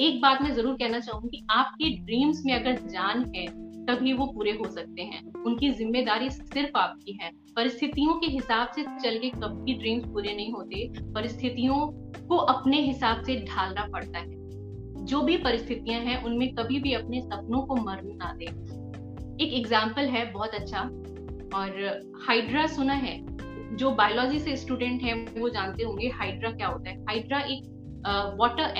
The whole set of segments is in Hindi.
एक बात मैं ज़रूर कहना चाहूँगी आपके ड्रीम्स में अगर जान है, तभी वो पूरे हो सकते हैं। उनकी ज़िम्मेदारी सिर्फ़ आपकी है। परिस्थितियों के हिसाब से चल के कभी ड्रीम्स पूरे नहीं होते। परिस्थितियों को अपने हिसाब से ढालना पड़ता है। जो भी परिस्थितियाँ हैं, उनमें कभी भी अपने सपनों को मरने ना दे। एक एग्ज़ाम्पल है बहुत अच्छा और हाइड्रा सुना है। जो बायोलॉजी से स्टूडेंट हैं, वो जानते होंगे हाइड्रा क्या होता है। हाइड्रा एक वाटर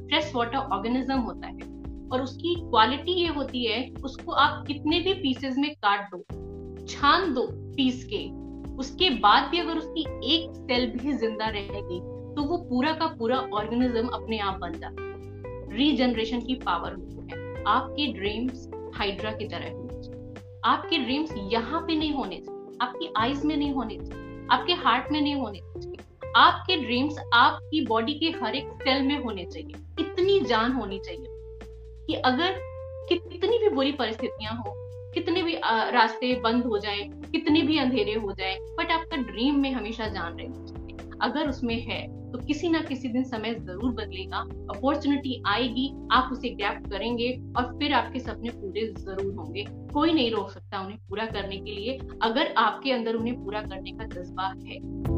फ्रेश वाटर ऑर्गेनिज्म होता है। और उसकी क्वालिटी ये होती है, उसको आप कितने भी पीसेस में काट दो, छान दो पीस के, उसके बाद भी अगर उसकी एक सेल भी ज़िंदा रहेगी तो वो पूरा का पूरा ऑर्गेनिज्म अपने आप बन जाता है। रीजनरेशन की पावर होती है। आपके ड्रीम्स हाइड्रा की तरह होने चाहिए। आपके ड्रीम्स यहाँ पे नहीं होने चाहिए। आपकी आईज में नहीं होने चाहिए। आपके हार्ट में नहीं होने चाहिए। आपके ड्रीम्स आपकी बॉडी के हर एक सेल में होने चाहिए। इतनी जान होनी चाहिए कि अगर कितनी भी बुरी परिस्थितियाँ हो, कितने भी रास्ते बंद हो जाए, कितने भी अंधेरे हो जाए बट आपका ड्रीम में हमेशा जान रहनी चाहिए। अगर उसमें है तो किसी ना किसी दिन समय ज़रूर बदलेगा अपॉर्चुनिटी आएगी, आप उसे ग्रैप करेंगे और फिर आपके सपने पूरे ज़रूर होंगे। कोई नहीं रोक सकता उन्हें पूरा करने के लिए, अगर आपके अंदर उन्हें पूरा करने का जज्बा है।